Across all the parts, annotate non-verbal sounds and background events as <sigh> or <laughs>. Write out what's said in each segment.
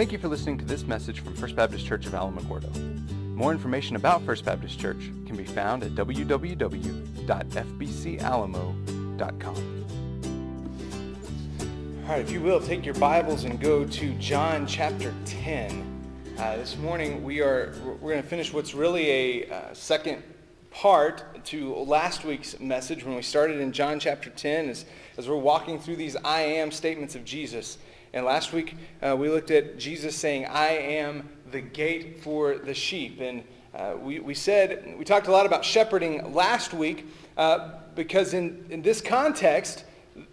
Thank you for listening to this message from First Baptist Church of Alamogordo. More information about First Baptist Church can be found at www.fbcalamo.com. All right, if you will, take your Bibles and go to John chapter 10. Uh, this morning we are we're going to finish what's really a uh, second part to last week's message when we started in John chapter 10 as, as we're walking through these I am statements of Jesus. And last week uh, we looked at Jesus saying, I am the gate for the sheep. And uh, we, we said, we talked a lot about shepherding last week uh, because in, in this context,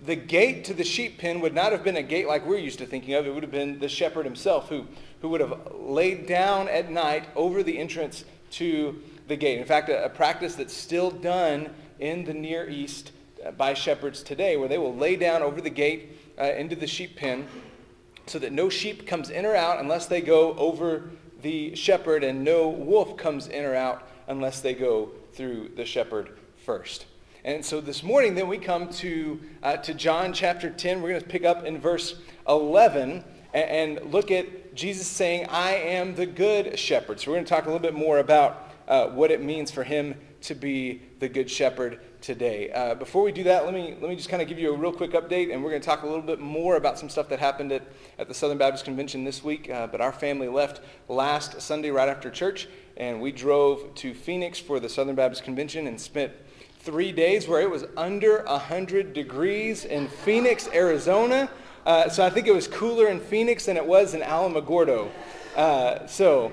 the gate to the sheep pen would not have been a gate like we're used to thinking of. It would have been the shepherd himself who, who would have laid down at night over the entrance to the gate. In fact, a, a practice that's still done in the Near East uh, by shepherds today, where they will lay down over the gate uh, into the sheep pen so that no sheep comes in or out unless they go over the shepherd, and no wolf comes in or out unless they go through the shepherd first. And so this morning, then we come to, uh, to John chapter 10. We're going to pick up in verse 11 and, and, look at Jesus saying, I am the good shepherd. So we're going to talk a little bit more about uh, what it means for him to be the good shepherd today. Uh, before we do that, let me, let me just kind of give you a real quick update, and we're going to talk a little bit more about some stuff that happened at, at the Southern Baptist Convention this week. Uh, but our family left last Sunday right after church, and we drove to Phoenix for the Southern Baptist Convention and spent three days where it was under 100 degrees in Phoenix, Arizona. Uh, so I think it was cooler in Phoenix than it was in Alamogordo. Uh, so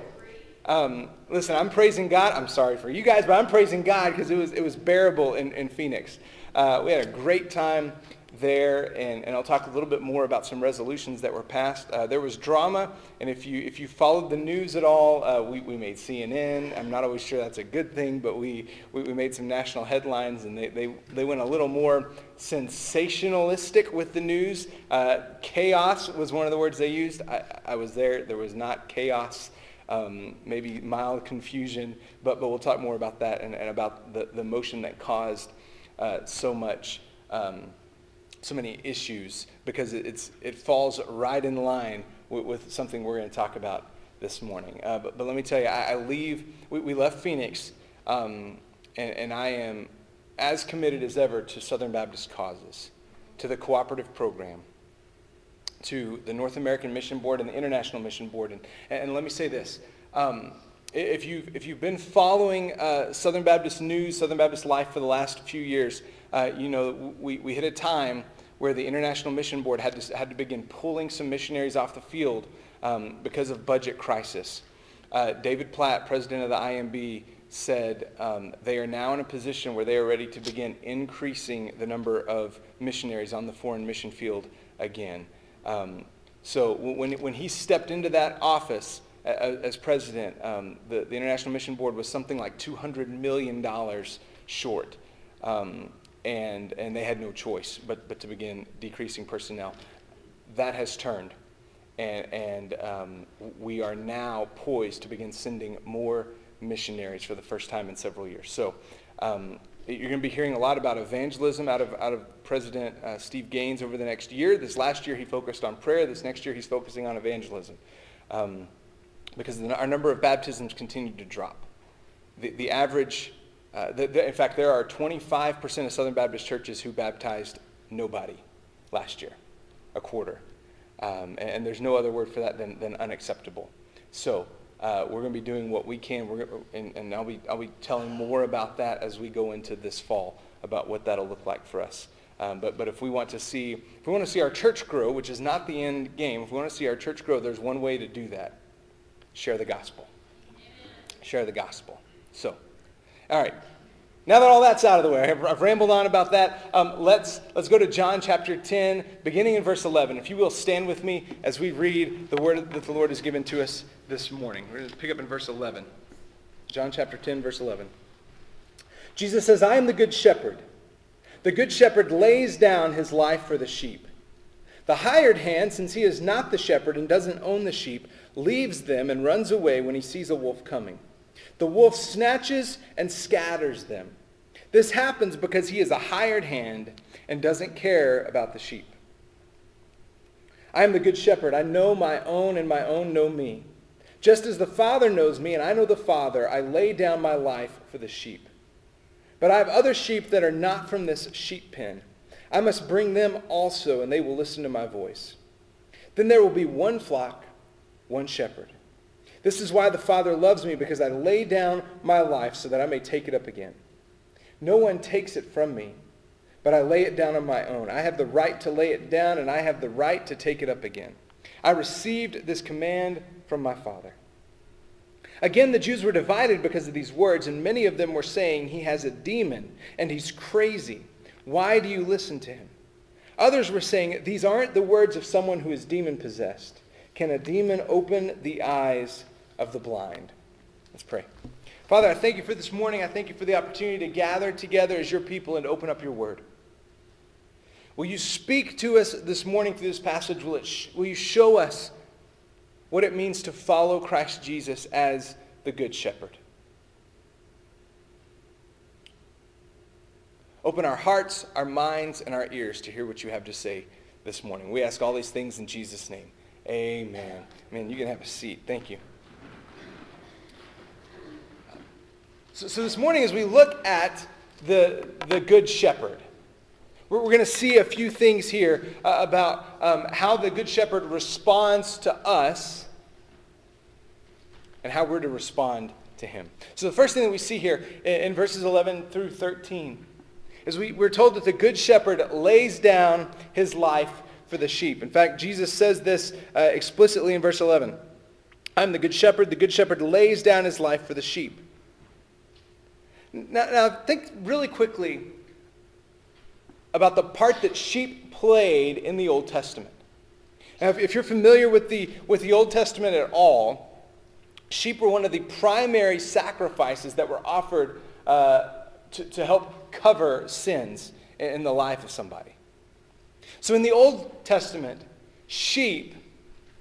um, listen, I'm praising God. I'm sorry for you guys, but I'm praising God because it was, it was bearable in, in Phoenix. Uh, we had a great time there, and, and I'll talk a little bit more about some resolutions that were passed. Uh, there was drama, and if you, if you followed the news at all, uh, we, we made CNN. I'm not always sure that's a good thing, but we, we, we made some national headlines, and they, they, they went a little more sensationalistic with the news. Uh, chaos was one of the words they used. I, I was there. There was not chaos um, maybe mild confusion, but, but we'll talk more about that and, and about the, the motion that caused uh, so much, um, so many issues because it, it's, it falls right in line with, with something we're going to talk about this morning. Uh, but, but let me tell you, I, I leave, we, we left Phoenix, um, and, and I am as committed as ever to Southern Baptist causes, to the cooperative program to the North American Mission Board and the International Mission Board. And, and let me say this. Um, if, you've, if you've been following uh, Southern Baptist news, Southern Baptist life for the last few years, uh, you know we, we hit a time where the International Mission Board had to, had to begin pulling some missionaries off the field um, because of budget crisis. Uh, David Platt, president of the IMB, said um, they are now in a position where they are ready to begin increasing the number of missionaries on the foreign mission field again. Um, so when, when he stepped into that office as, president, um, the, the International Mission Board was something like $200 million short. Um, and, and they had no choice but, but to begin decreasing personnel. That has turned. And, and um, we are now poised to begin sending more missionaries for the first time in several years. So um, you're going to be hearing a lot about evangelism out of, out of President uh, Steve Gaines over the next year. This last year he focused on prayer. This next year he's focusing on evangelism um, because our number of baptisms continued to drop. The, the average, uh, the, the, in fact, there are 25% of Southern Baptist churches who baptized nobody last year, a quarter. Um, and, and, there's no other word for that than, than unacceptable. So uh, we're going to be doing what we can, we're, and, and I'll, be, I'll be telling more about that as we go into this fall, about what that'll look like for us. Um, but, but if we want to see if we want to see our church grow, which is not the end game, if we want to see our church grow, there's one way to do that: share the gospel. Share the gospel. So, all right. Now that all that's out of the way, I've, I've rambled on about that. Um, let's, let's go to John chapter 10, beginning in verse 11. If you will stand with me as we read the word that the Lord has given to us this morning. We're going to pick up in verse 11. John chapter 10, verse 11. Jesus says, I am the good shepherd. The good shepherd lays down his life for the sheep. The hired hand, since he is not the shepherd and doesn't own the sheep, leaves them and runs away when he sees a wolf coming. The wolf snatches and scatters them. This happens because he is a hired hand and doesn't care about the sheep. I am the good shepherd. I know my own, and my own know me. Just as the Father knows me, and I know the Father, I lay down my life for the sheep. But I have other sheep that are not from this sheep pen. I must bring them also, and they will listen to my voice. Then there will be one flock, one shepherd. This is why the Father loves me, because I lay down my life so that I may take it up again. No one takes it from me, but I lay it down on my own. I have the right to lay it down, and I have the right to take it up again. I received this command from my Father. Again, the Jews were divided because of these words, and many of them were saying, He has a demon, and he's crazy. Why do you listen to him? Others were saying, These aren't the words of someone who is demon possessed. Can a demon open the eyes of the blind? Let's pray. Father, I thank you for this morning. I thank you for the opportunity to gather together as your people and open up your word. Will you speak to us this morning through this passage? Will, sh- will you show us what it means to follow Christ Jesus as the Good Shepherd? Open our hearts, our minds, and our ears to hear what you have to say this morning. We ask all these things in Jesus' name. Amen. Man, you can have a seat. Thank you. So, so this morning, as we look at the, the Good Shepherd, we're, we're going to see a few things here uh, about um, how the Good Shepherd responds to us and how we're to respond to him. So the first thing that we see here in, in verses 11 through 13 is we, we're told that the Good Shepherd lays down his life for the sheep. In fact, Jesus says this uh, explicitly in verse 11. I'm the Good Shepherd. The Good Shepherd lays down his life for the sheep. Now, now think really quickly about the part that sheep played in the Old Testament. Now, if, you're familiar with the, with the Old Testament at all, sheep were one of the primary sacrifices that were offered uh, to, to help cover sins in, in the life of somebody. So in the Old Testament, sheep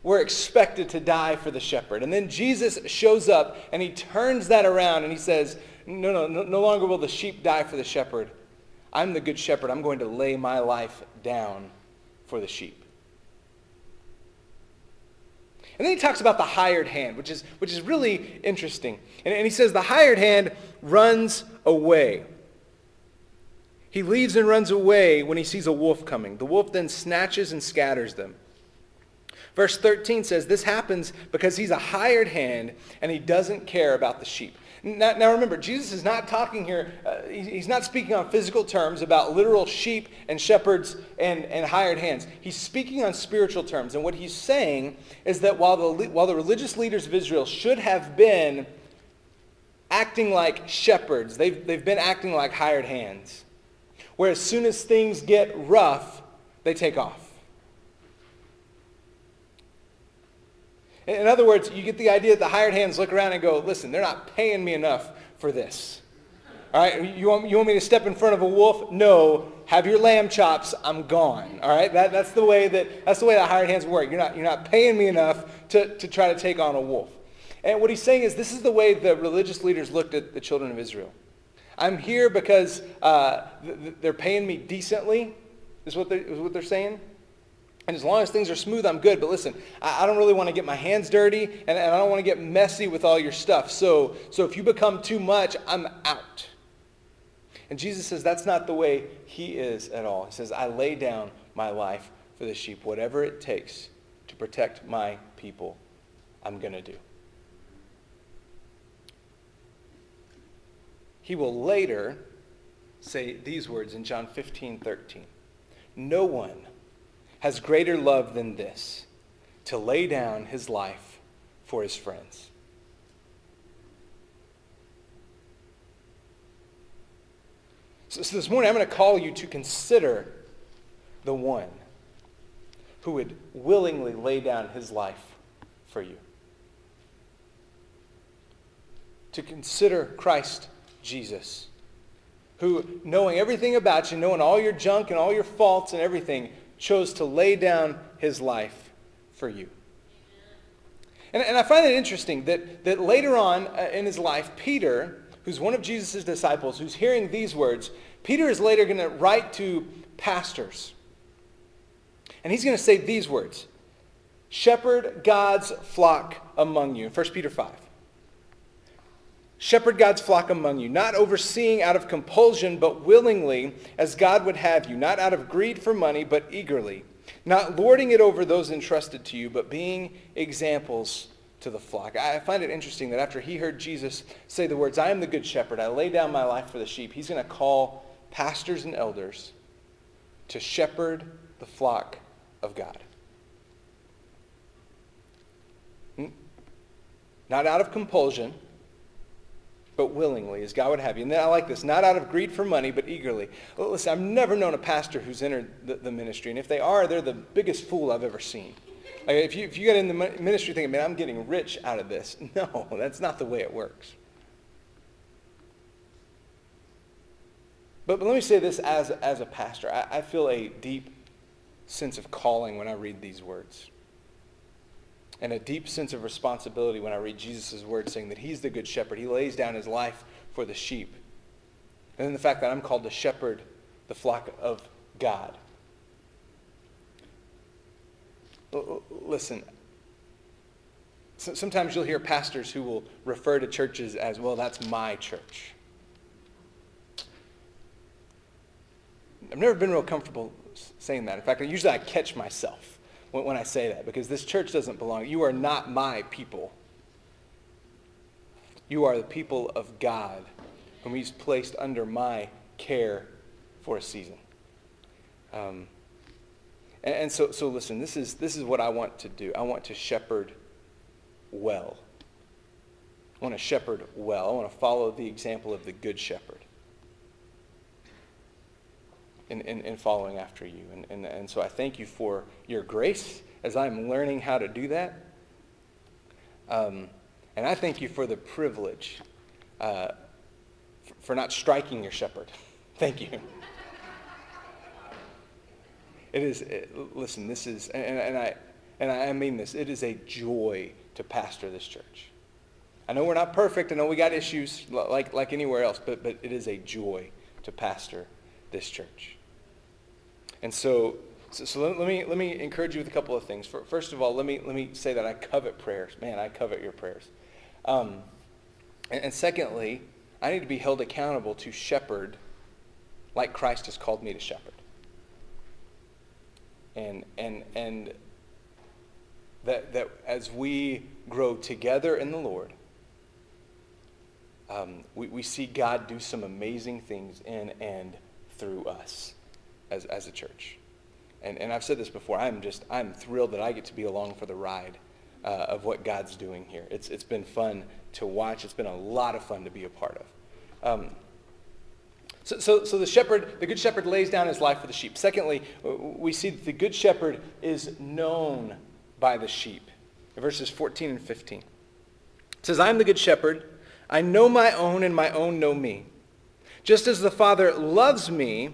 were expected to die for the shepherd. And then Jesus shows up and he turns that around and he says, no, no, no, no longer will the sheep die for the shepherd. I'm the good shepherd. I'm going to lay my life down for the sheep. And then he talks about the hired hand, which is, which is really interesting. And, and he says the hired hand runs away. He leaves and runs away when he sees a wolf coming. The wolf then snatches and scatters them. Verse 13 says this happens because he's a hired hand and he doesn't care about the sheep. Now, now remember, Jesus is not talking here, uh, he's not speaking on physical terms about literal sheep and shepherds and, and hired hands. He's speaking on spiritual terms. And what he's saying is that while the, while the religious leaders of Israel should have been acting like shepherds, they've, they've been acting like hired hands. Where as soon as things get rough, they take off. In other words, you get the idea that the hired hands look around and go, listen, they're not paying me enough for this. All right, you want, you want me to step in front of a wolf? No, have your lamb chops, I'm gone. All right, that, that's, the way that, that's the way that hired hands work. You're not, you're not paying me enough to, to try to take on a wolf. And what he's saying is this is the way the religious leaders looked at the children of Israel. I'm here because uh, they're paying me decently, is what, is what they're saying. And as long as things are smooth, I'm good. But listen, I, I don't really want to get my hands dirty, and, and I don't want to get messy with all your stuff. So, so if you become too much, I'm out. And Jesus says that's not the way he is at all. He says, I lay down my life for the sheep. Whatever it takes to protect my people, I'm going to do. He will later say these words in John 15, 13. No one has greater love than this to lay down his life for his friends. So, so this morning, I'm going to call you to consider the one who would willingly lay down his life for you. To consider Christ Jesus, who, knowing everything about you, knowing all your junk and all your faults and everything, chose to lay down his life for you. And, and I find it interesting that, that later on uh, in his life, Peter, who's one of Jesus' disciples, who's hearing these words, Peter is later going to write to pastors. And he's going to say these words Shepherd God's flock among you. 1 Peter 5. Shepherd God's flock among you, not overseeing out of compulsion, but willingly, as God would have you, not out of greed for money, but eagerly, not lording it over those entrusted to you, but being examples to the flock. I find it interesting that after he heard Jesus say the words, I am the good shepherd, I lay down my life for the sheep, he's going to call pastors and elders to shepherd the flock of God. Hmm? Not out of compulsion, but willingly, as God would have you. And then I like this, not out of greed for money, but eagerly. Well, listen, I've never known a pastor who's entered the, the ministry, and if they are, they're the biggest fool I've ever seen. Like if you, if you get in the ministry thinking, man, I'm getting rich out of this, <laughs> no, that's not the way it works. But, but let me say this as, as a pastor. I, I feel a deep sense of calling when I read these words. And a deep sense of responsibility when I read Jesus' words saying that he's the good shepherd. He lays down his life for the sheep. And then the fact that I'm called to shepherd the flock of God. Listen, sometimes you'll hear pastors who will refer to churches as, well, that's my church. I've never been real comfortable saying that. In fact, usually I catch myself when, I say that because this church doesn't belong. You are not my people. You are the people of God whom He's placed under my care for a season. Um, and, and so, so listen, this is, this is what I want to do. I want to shepherd well. I want to shepherd well. I want to follow the example of the good shepherd in, in, in following after you. And, and, and so I thank you for your grace as I'm learning how to do that. Um, and I thank you for the privilege uh, for not striking your shepherd. <laughs> Thank you. It is, it, listen, this is, and, and, I, and I mean this, it is a joy to pastor this church. I know we're not perfect. I know we got issues like, like anywhere else, but, but it is a joy to pastor this church. And so, so, so let, me, let me encourage you with a couple of things. First of all, let me, let me say that I covet prayers. Man, I covet your prayers. Um, and, and secondly, I need to be held accountable to shepherd like Christ has called me to shepherd and and and that that as we grow together in the Lord, um, we, we see God do some amazing things in and through us as, as a church. And, and I've said this before, I'm just, I'm thrilled that I get to be along for the ride uh, of what God's doing here. It's, it's been fun to watch. It's been a lot of fun to be a part of. Um, so, so, so the shepherd, the good shepherd lays down his life for the sheep. Secondly, we see that the good shepherd is known by the sheep. Verses 14 and 15. It says, I am the good shepherd. I know my own, and my own know me. Just as the Father loves me,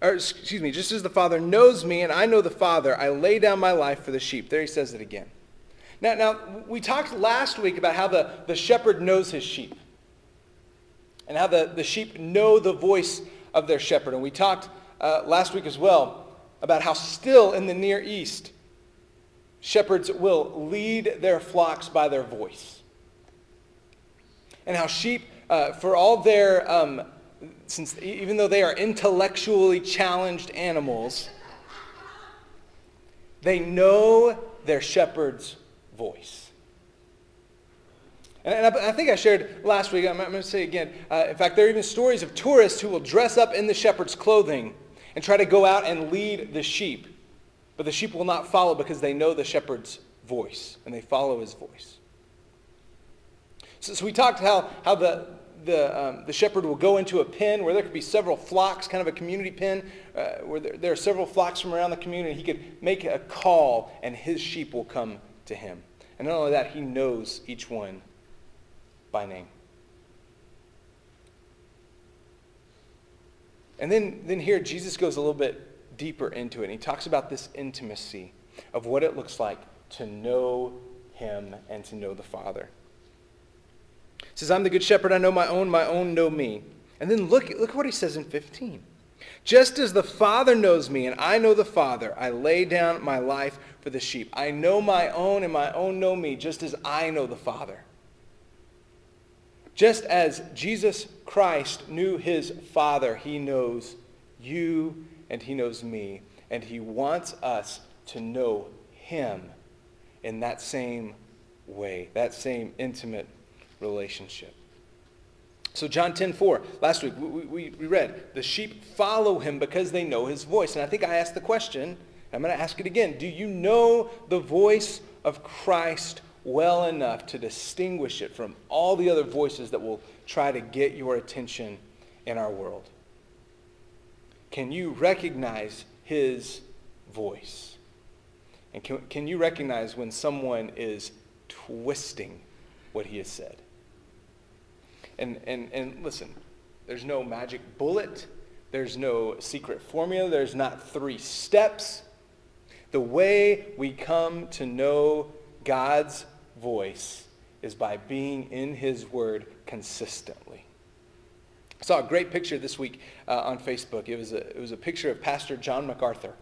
or excuse me, just as the Father knows me, and I know the Father, I lay down my life for the sheep. There he says it again. Now, now we talked last week about how the, the shepherd knows his sheep and how the, the sheep know the voice of their shepherd. And we talked uh, last week as well about how still in the Near East, shepherds will lead their flocks by their voice. And how sheep, uh, for all their, um, since even though they are intellectually challenged animals, they know their shepherd's voice. And I, think I shared last week, I'm, I'm going to say again, uh, in fact, there are even stories of tourists who will dress up in the shepherd's clothing and try to go out and lead the sheep. But the sheep will not follow because they know the shepherd's voice and they follow his voice. So, so we talked how, how the, the, um, the shepherd will go into a pen where there could be several flocks, kind of a community pen, uh, where there, there, are several flocks from around the community. He could make a call and his sheep will come to him. And not only that, he knows each one by name. And then, then here, Jesus goes a little bit deeper into it. And he talks about this intimacy of what it looks like to know him and to know the Father. He says, I'm the good shepherd. I know my own. My own know me. And then look, look what he says in 15. Just as the Father knows me and I know the Father, I lay down my life for the sheep. I know my own and my own know me, just as I know the Father. Just as Jesus Christ knew his Father, he knows you and he knows me. And he wants us to know him in that same way, that same intimate relationship. So John 10, 4, last week we, we, we read, the sheep follow him because they know his voice. And I think I asked the question, I'm going to ask it again. Do you know the voice of Christ well enough to distinguish it from all the other voices that will try to get your attention in our world? Can you recognize his voice? And can, can you recognize when someone is twisting what he has said? And, and, and listen, there's no magic bullet. There's no secret formula. There's not three steps. The way we come to know God's voice is by being in his word consistently. I saw a great picture this week uh, on Facebook. It was, a, it was a picture of Pastor John MacArthur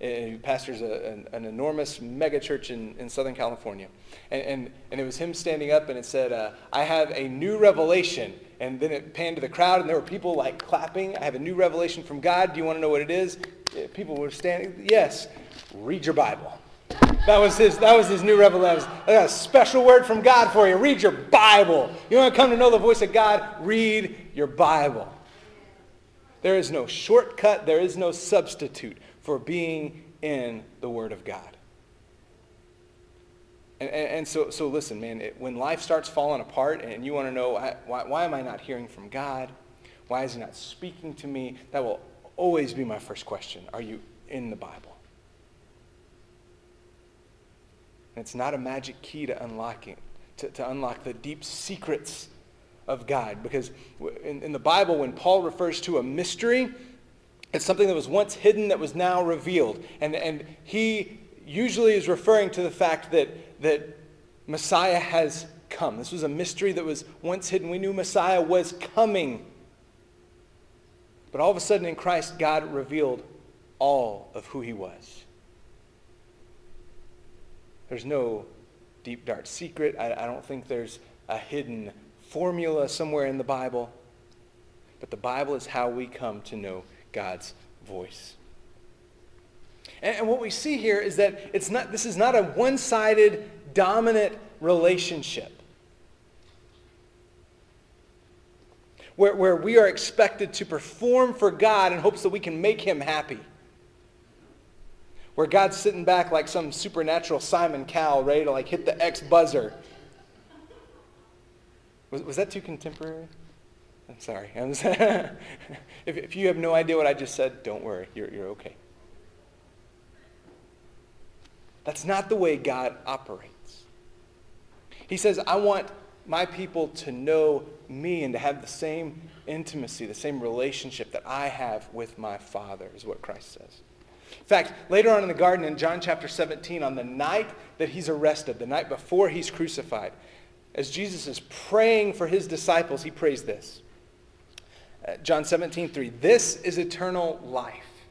who pastors a, an, an, enormous mega church in, in Southern California. And, and, and, it was him standing up and it said, uh, I have a new revelation. And then it panned to the crowd and there were people like clapping. I have a new revelation from God. Do you want to know what it is? People were standing. Yes, read your Bible. That was his, that was his new revelation. I got a special word from God for you. Read your Bible. You want to come to know the voice of God? Read your Bible. There is no shortcut. There is no substitute for being in the Word of God. And, and, and so, so listen, man, it, when life starts falling apart and you want to know why, why, why am I not hearing from God? Why is He not speaking to me? That will always be my first question. Are you in the Bible? And it's not a magic key to unlocking, to, to unlock the deep secrets of God. Because in, in the Bible, when Paul refers to a mystery, it's something that was once hidden that was now revealed. And, and he usually is referring to the fact that, that Messiah has come. This was a mystery that was once hidden. We knew Messiah was coming. But all of a sudden in Christ, God revealed all of who he was. There's no deep, dark secret. I, I don't think there's a hidden formula somewhere in the Bible. But the Bible is how we come to know God's voice. And, and what we see here is that it's not, this is not a one sided, dominant relationship. Where, where we are expected to perform for God in hopes that we can make him happy. Where God's sitting back like some supernatural Simon Cowell, ready to like hit the X buzzer. Was, was that too contemporary? I'm sorry. <laughs> if, if you have no idea what I just said, don't worry. You're, you're okay. That's not the way God operates. He says, I want my people to know me and to have the same intimacy, the same relationship that I have with my Father, is what Christ says. In fact, later on in the garden in John chapter 17, on the night that he's arrested, the night before he's crucified, as Jesus is praying for his disciples, he prays this John 17, 3. This is eternal life,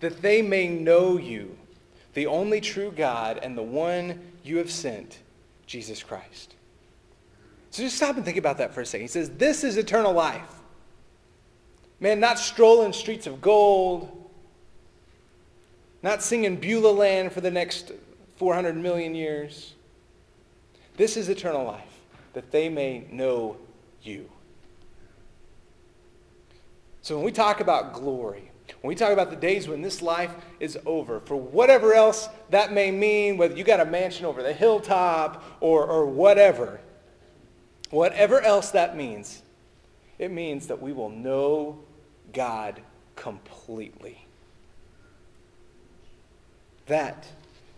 that they may know you, the only true God, and the one you have sent, Jesus Christ. So just stop and think about that for a second. He says, This is eternal life. Man, not strolling streets of gold, not singing Beulah Land for the next 400 million years. This is eternal life, that they may know you. So when we talk about glory, when we talk about the days when this life is over, for whatever else that may mean, whether you got a mansion over the hilltop or, or whatever, whatever else that means, it means that we will know God completely. That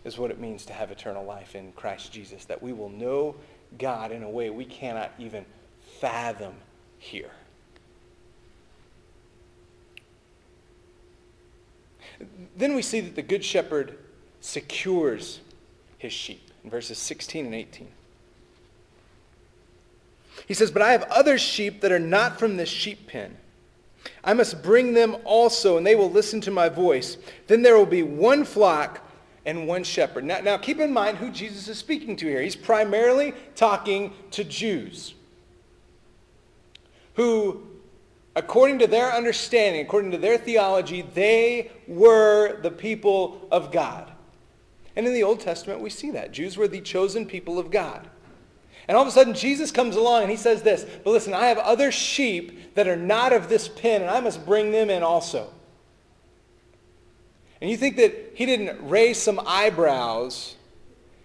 is what it means to have eternal life in Christ Jesus, that we will know God in a way we cannot even fathom here. Then we see that the Good Shepherd secures his sheep in verses 16 and 18. He says, But I have other sheep that are not from this sheep pen. I must bring them also, and they will listen to my voice. Then there will be one flock and one shepherd. Now, now keep in mind who Jesus is speaking to here. He's primarily talking to Jews who, according to their understanding, according to their theology, they were the people of God. And in the Old Testament, we see that. Jews were the chosen people of God. And all of a sudden, Jesus comes along and he says this But listen, I have other sheep that are not of this pen, and I must bring them in also. And you think that he didn't raise some eyebrows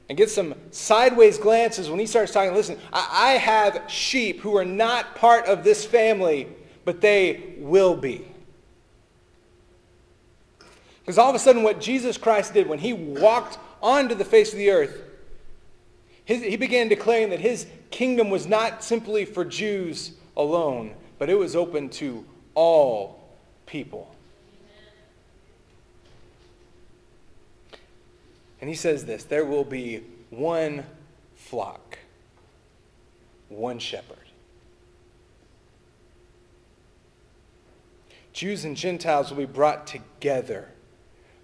and get some sideways glances when he starts talking. Listen, I, have sheep who are not part of this family, but they will be. Because all of a sudden, what Jesus Christ did when he walked onto the face of the earth, his, he began declaring that his kingdom was not simply for Jews alone, but it was open to all people. And he says this there will be one flock, one shepherd. Jews and Gentiles will be brought together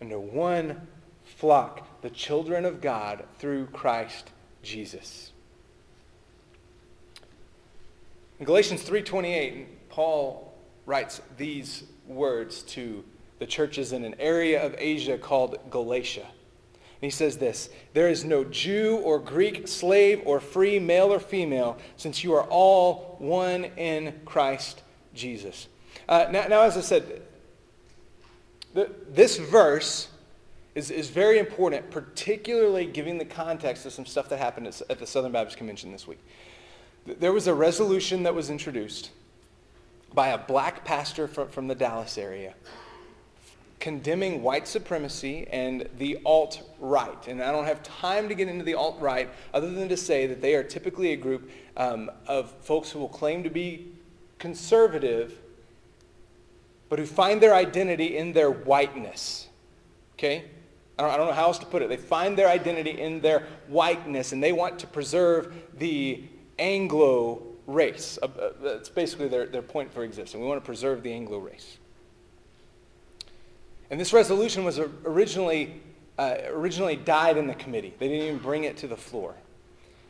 under one flock, the children of God through Christ Jesus. In Galatians 3:28, Paul writes these words to the churches in an area of Asia called Galatia. And he says this There is no Jew or Greek, slave or free, male or female, since you are all one in Christ Jesus. Uh, now, now, as I said, the, this verse is, is very important, particularly giving the context of some stuff that happened at, at the Southern Baptist Convention this week. There was a resolution that was introduced by a black pastor from, from the Dallas area condemning white supremacy and the alt right. And I don't have time to get into the alt right other than to say that they are typically a group um, of folks who will claim to be conservative, but who find their identity in their whiteness. Okay? I don't, I don't know how else to put it. They find their identity in their whiteness, and they want to preserve the Anglo race. Uh, uh, that's basically their, their point for existing. We want to preserve the Anglo race. And this resolution was originally, uh, originally died in the committee. They didn't even bring it to the floor.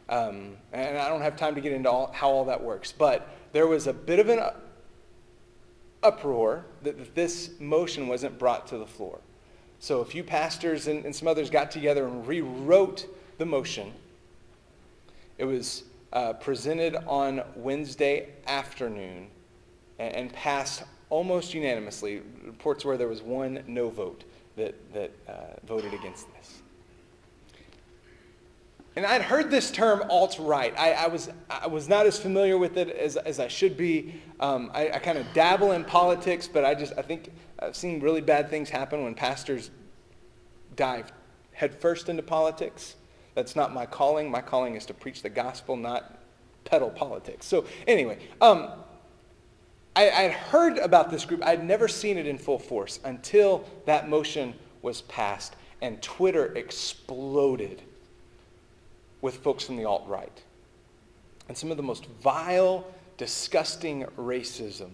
Um, and I don't have time to get into all, how all that works. But there was a bit of an uproar that this motion wasn't brought to the floor. So a few pastors and, and some others got together and rewrote the motion. It was uh, presented on Wednesday afternoon and, and, passed almost unanimously. Reports where there was one no vote that, that uh, voted against this. And I'd heard this term alt right. I, I, was, I was not as familiar with it as, as I should be. Um, I, I kind of dabble in politics, but I just I think I've seen really bad things happen when pastors dive headfirst into politics. That's not my calling. My calling is to preach the gospel, not peddle politics. So, anyway, um, I, had heard about this group. I'd never seen it in full force until that motion was passed and Twitter exploded with folks from the alt right. And some of the most vile, disgusting racism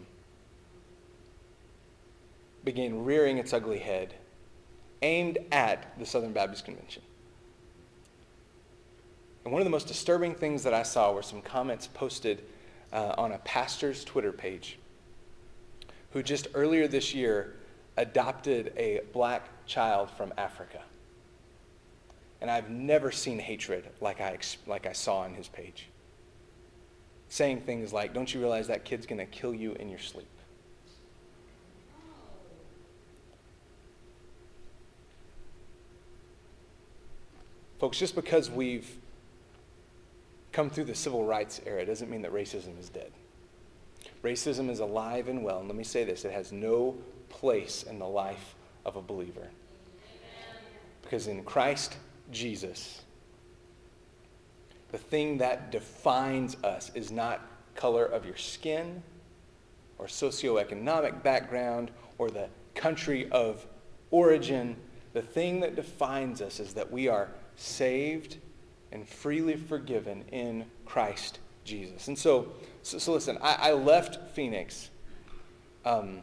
began rearing its ugly head, aimed at the Southern Baptist Convention. And one of the most disturbing things that I saw were some comments posted uh, on a pastor's Twitter page who just earlier this year adopted a black child from Africa. And I've never seen hatred like I, like I saw on his page. Saying things like, Don't you realize that kid's going to kill you in your sleep? Folks, just because we've come through the civil rights era doesn't mean that racism is dead. Racism is alive and well. And let me say this it has no place in the life of a believer. Because in Christ Jesus, the thing that defines us is not color of your skin or socioeconomic background or the country of origin. The thing that defines us is that we are saved and freely forgiven in Christ Jesus. And so, so, so listen, I, I left Phoenix um,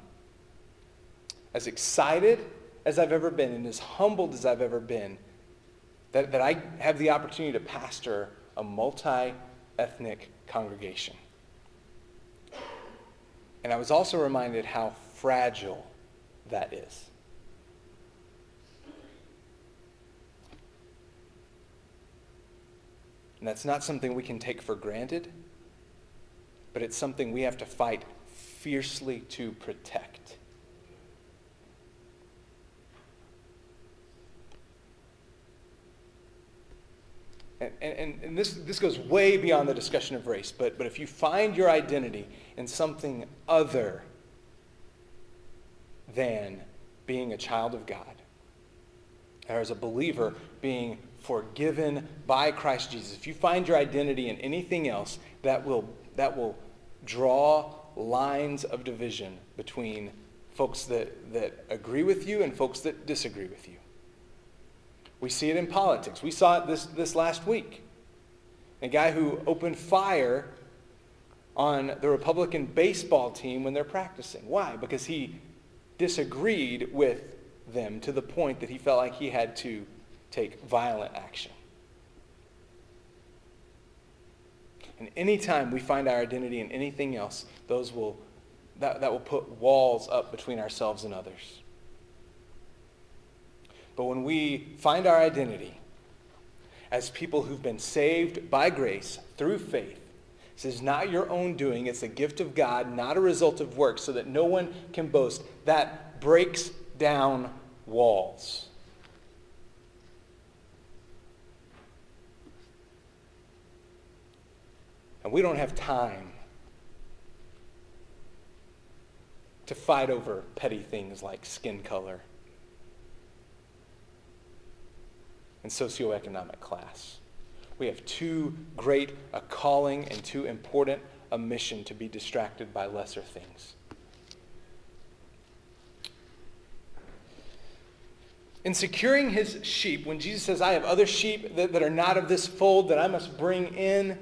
as excited as I've ever been and as humbled as I've ever been that, that I have the opportunity to pastor a multi ethnic congregation. And I was also reminded how fragile that is. And that's not something we can take for granted, but it's something we have to fight fiercely to protect. And, and, and this, this goes way beyond the discussion of race, but, but if you find your identity in something other than being a child of God, or as a believer being forgiven by Christ Jesus, if you find your identity in anything else, that will, that will draw lines of division between folks that, that agree with you and folks that disagree with you. We see it in politics. We saw it this, this last week. A guy who opened fire on the Republican baseball team when they're practicing. Why? Because he disagreed with them to the point that he felt like he had to take violent action. And anytime we find our identity in anything else, those will, that, that will put walls up between ourselves and others. But when we find our identity as people who've been saved by grace through faith, this is not your own doing. It's a gift of God, not a result of works, so that no one can boast. That breaks down walls. And we don't have time to fight over petty things like skin color and socioeconomic class. We have too great a calling and too important a mission to be distracted by lesser things. In securing his sheep, when Jesus says, I have other sheep that, that are not of this fold that I must bring in,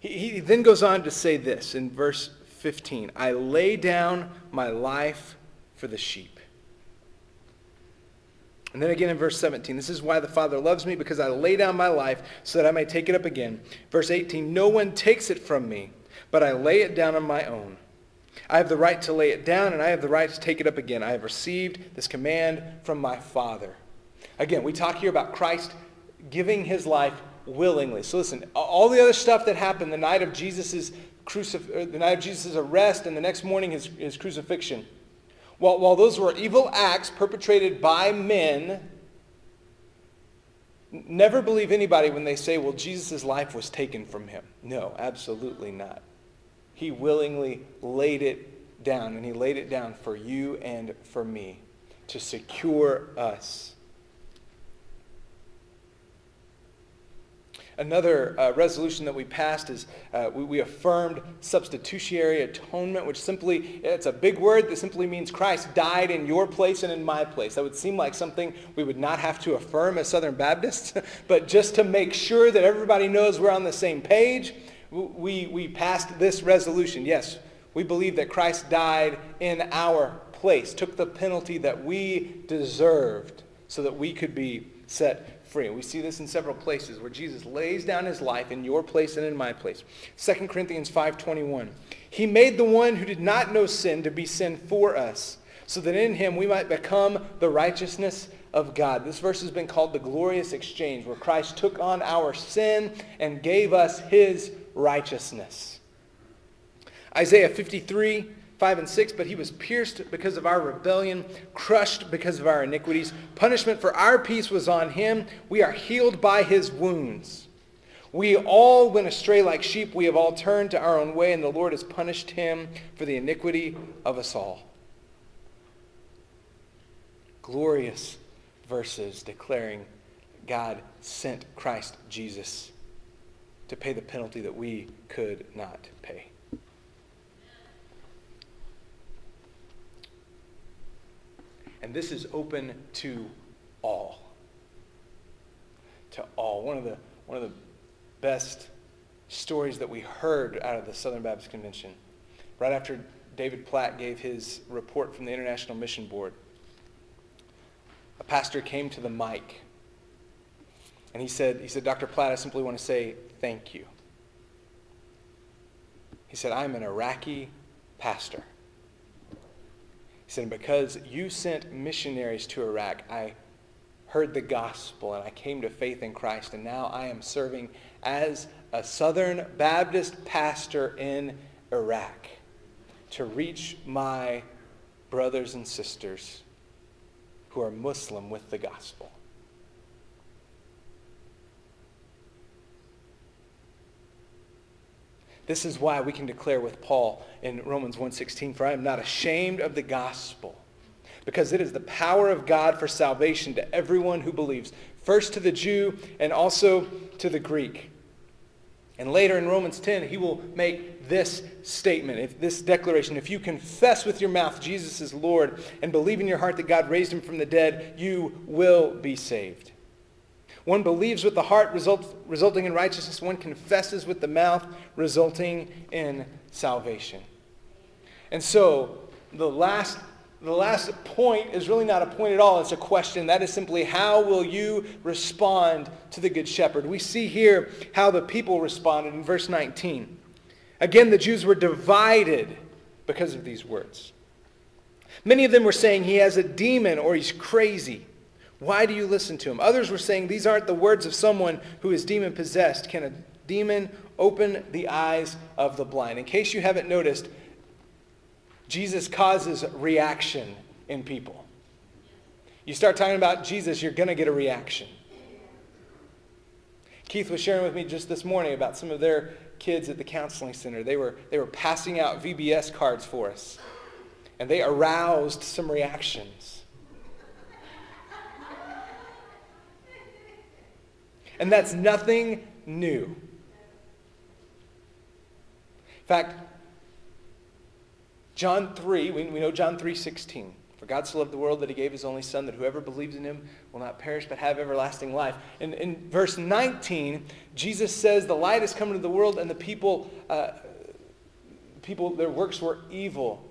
he, he then goes on to say this in verse 15 I lay down my life for the sheep. And then again in verse 17, this is why the Father loves me, because I lay down my life so that I may take it up again. Verse 18, no one takes it from me, but I lay it down on my own. I have the right to lay it down, and I have the right to take it up again. I have received this command from my Father. Again, we talk here about Christ giving his life willingly. So listen, all the other stuff that happened the night of Jesus' crucif- uh, the night of Jesus' arrest and the next morning his, his crucifixion, while, while those were evil acts perpetrated by men, never believe anybody when they say, well, Jesus' life was taken from him. No, absolutely not. He willingly laid it down, and he laid it down for you and for me to secure us. Another uh, resolution that we passed is uh, we, we, affirmed substitutionary atonement, which simply, it's a big word that simply means Christ died in your place and in my place. That would seem like something we would not have to affirm as Southern Baptists, <laughs> but just to make sure that everybody knows we're on the same page, we, we passed this resolution. Yes, we believe that Christ died in our place, took the penalty that we deserved so that we could be set free. We see this in several places where Jesus lays down his life in your place and in my place. 2 Corinthians 5:21. He made the one who did not know sin to be sin for us, so that in him we might become the righteousness of God. This verse has been called the glorious exchange, where Christ took on our sin and gave us his righteousness. Isaiah 53 5 and 6, but he was pierced because of our rebellion, crushed because of our iniquities. Punishment for our peace was on him. We are healed by his wounds. We all went astray like sheep. We have all turned to our own way, and the Lord has punished him for the iniquity of us all. Glorious verses declaring God sent Christ Jesus to pay the penalty that we could not pay. And this is open to all. To all. One of the, one of the best stories that we heard out of the Southern Baptist Convention, right after David Platt gave his report from the International Mission Board, a pastor came to the mic and he said, he said, Dr. Platt, I simply want to say thank you. He said, I'm an Iraqi pastor. He said, because you sent missionaries to Iraq, I heard the gospel and I came to faith in Christ, and now I am serving as a Southern Baptist pastor in Iraq to reach my brothers and sisters who are Muslim with the gospel. This is why we can declare with Paul in Romans 1:16, "For I am not ashamed of the gospel, because it is the power of God for salvation to everyone who believes, first to the Jew and also to the Greek." And later in Romans 10, he will make this statement, if this declaration, if you confess with your mouth Jesus is Lord and believe in your heart that God raised him from the dead, you will be saved. One believes with the heart, result, resulting in righteousness. One confesses with the mouth, resulting in salvation. And so, the last, the last point is really not a point at all. It's a question. That is simply, how will you respond to the Good Shepherd? We see here how the people responded in verse 19. Again, the Jews were divided because of these words. Many of them were saying he has a demon or he's crazy. Why do you listen to him? Others were saying, These aren't the words of someone who is demon possessed. Can a demon open the eyes of the blind? In case you haven't noticed, Jesus causes reaction in people. You start talking about Jesus, you're going to get a reaction. Keith was sharing with me just this morning about some of their kids at the counseling center. They were, they were passing out VBS cards for us, and they aroused some reactions. And that's nothing new. In fact, John 3, we, we know John 3 16. For God so loved the world that he gave his only Son, that whoever believes in him will not perish but have everlasting life. And in verse 19, Jesus says, The light has come into the world, and the people, uh, people, their works were evil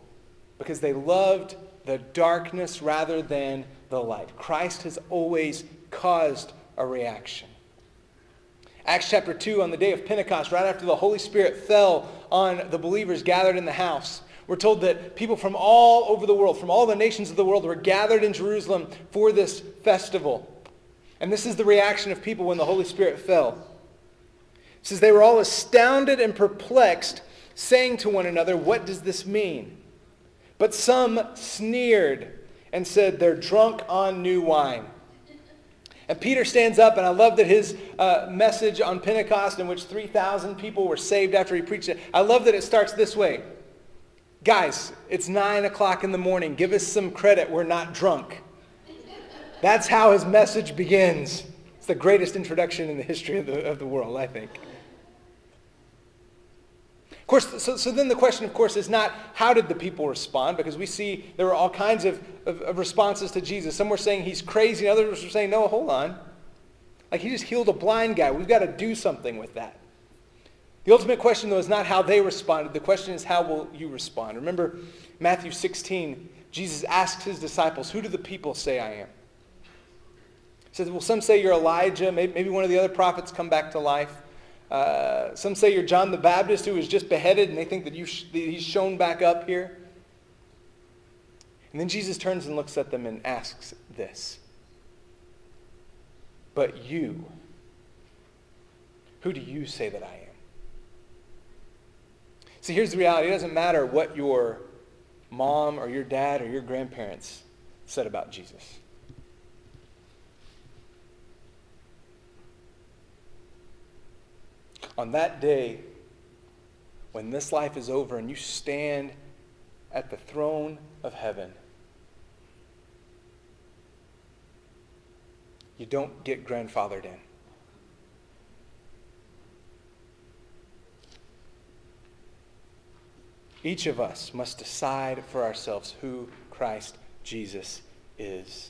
because they loved the darkness rather than the light. Christ has always caused a reaction. Acts chapter 2, on the day of Pentecost, right after the Holy Spirit fell on the believers gathered in the house, we're told that people from all over the world, from all the nations of the world, were gathered in Jerusalem for this festival. And this is the reaction of people when the Holy Spirit fell. It says they were all astounded and perplexed, saying to one another, What does this mean? But some sneered and said, They're drunk on new wine. And Peter stands up, and I love that his uh, message on Pentecost, in which 3,000 people were saved after he preached it, I love that it starts this way Guys, it's 9 o'clock in the morning. Give us some credit. We're not drunk. That's how his message begins. It's the greatest introduction in the history of the, of the world, I think. Of course, so, so then the question, of course, is not how did the people respond, because we see there were all kinds of, of, of responses to Jesus. Some were saying he's crazy, and others were saying, no, hold on. Like he just healed a blind guy. We've got to do something with that. The ultimate question, though, is not how they responded. The question is, how will you respond? Remember Matthew 16, Jesus asks his disciples, Who do the people say I am? He says, Well, some say you're Elijah. Maybe, maybe one of the other prophets come back to life. Uh, some say you're John the Baptist who was just beheaded, and they think that, you sh- that he's shown back up here. And then Jesus turns and looks at them and asks this But you, who do you say that I am? See, here's the reality it doesn't matter what your mom or your dad or your grandparents said about Jesus. On that day when this life is over and you stand at the throne of heaven, you don't get grandfathered in. Each of us must decide for ourselves who Christ Jesus is.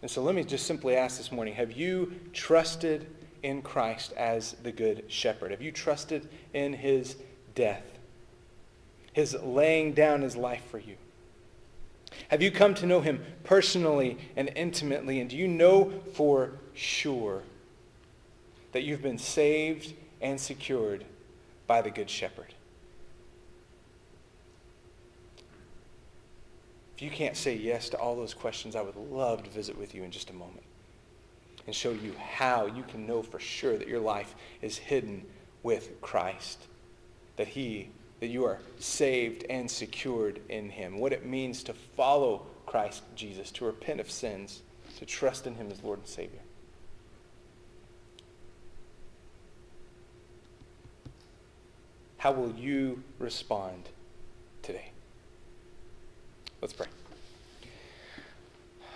And so let me just simply ask this morning have you trusted in Christ as the Good Shepherd? Have you trusted in his death? his laying down his life for you? Have you come to know him personally and intimately? And do you know for sure that you've been saved and secured by the Good Shepherd? If you can't say yes to all those questions, I would love to visit with you in just a moment and show you how you can know for sure that your life is hidden with Christ, that he that you are saved and secured in him, what it means to follow Christ Jesus, to repent of sins, to trust in him as Lord and Savior. How will you respond today? Let's pray.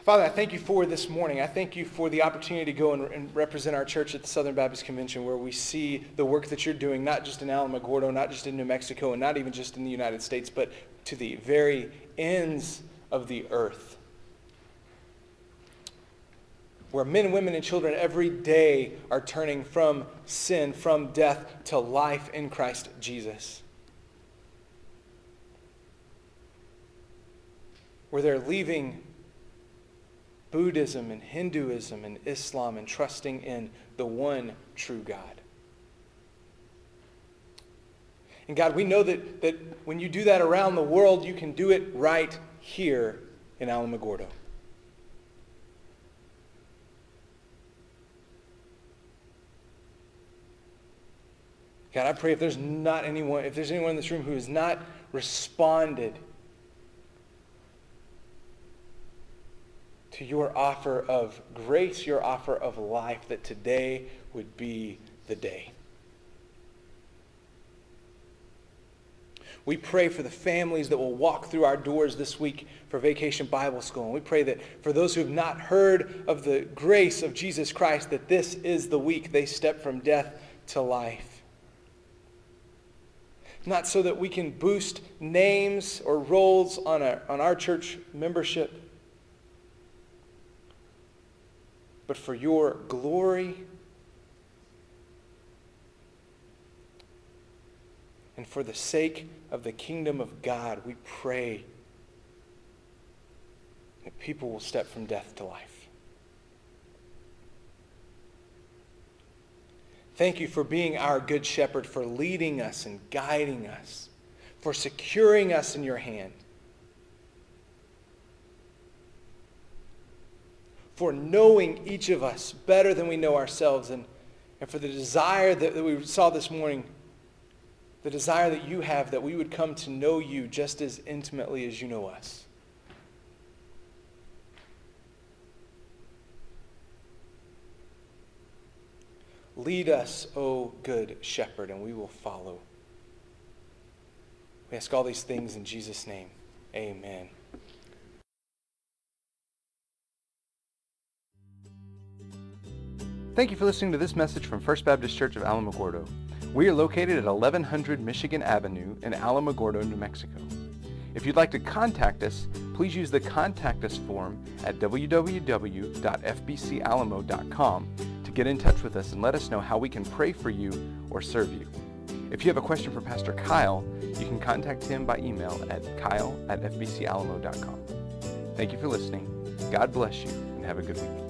Father, I thank you for this morning. I thank you for the opportunity to go and, and, represent our church at the Southern Baptist Convention where we see the work that you're doing, not just in Alamogordo, not just in New Mexico, and not even just in the United States, but to the very ends of the earth. Where men, women, and children every day are turning from sin, from death to life in Christ Jesus. Where they're leaving Buddhism and Hinduism and Islam and trusting in the one true God. And God, we know that, that when you do that around the world, you can do it right here in Alamogordo. God, I pray if there's not anyone, if there's anyone in this room who has not responded to your offer of grace, your offer of life, that today would be the day. We pray for the families that will walk through our doors this week for Vacation Bible School. And we pray that for those who have not heard of the grace of Jesus Christ, that this is the week they step from death to life. Not so that we can boost names or rolls on our, on our church membership but for your glory and for the sake of the kingdom of God, we pray that people will step from death to life. Thank you for being our good shepherd, for leading us and guiding us, for securing us in your hand. For knowing each of us better than we know ourselves, and, and for the desire that, that we saw this morning, the desire that you have that we would come to know you just as intimately as you know us. Lead us, O good shepherd, and we will follow. We ask all these things in Jesus' name. Amen. Thank you for listening to this message from First Baptist Church of Alamogordo. We are located at 1100 Michigan Avenue in Alamogordo, New Mexico. If you'd like to contact us, please use the Contact Us form at www.fbcalamo.com to get in touch with us and let us know how we can pray for you or serve you. If you have a question for Pastor Kyle, you can contact him by email at kyle at fbcalamo.com. Thank you for listening. God bless you and have a good week.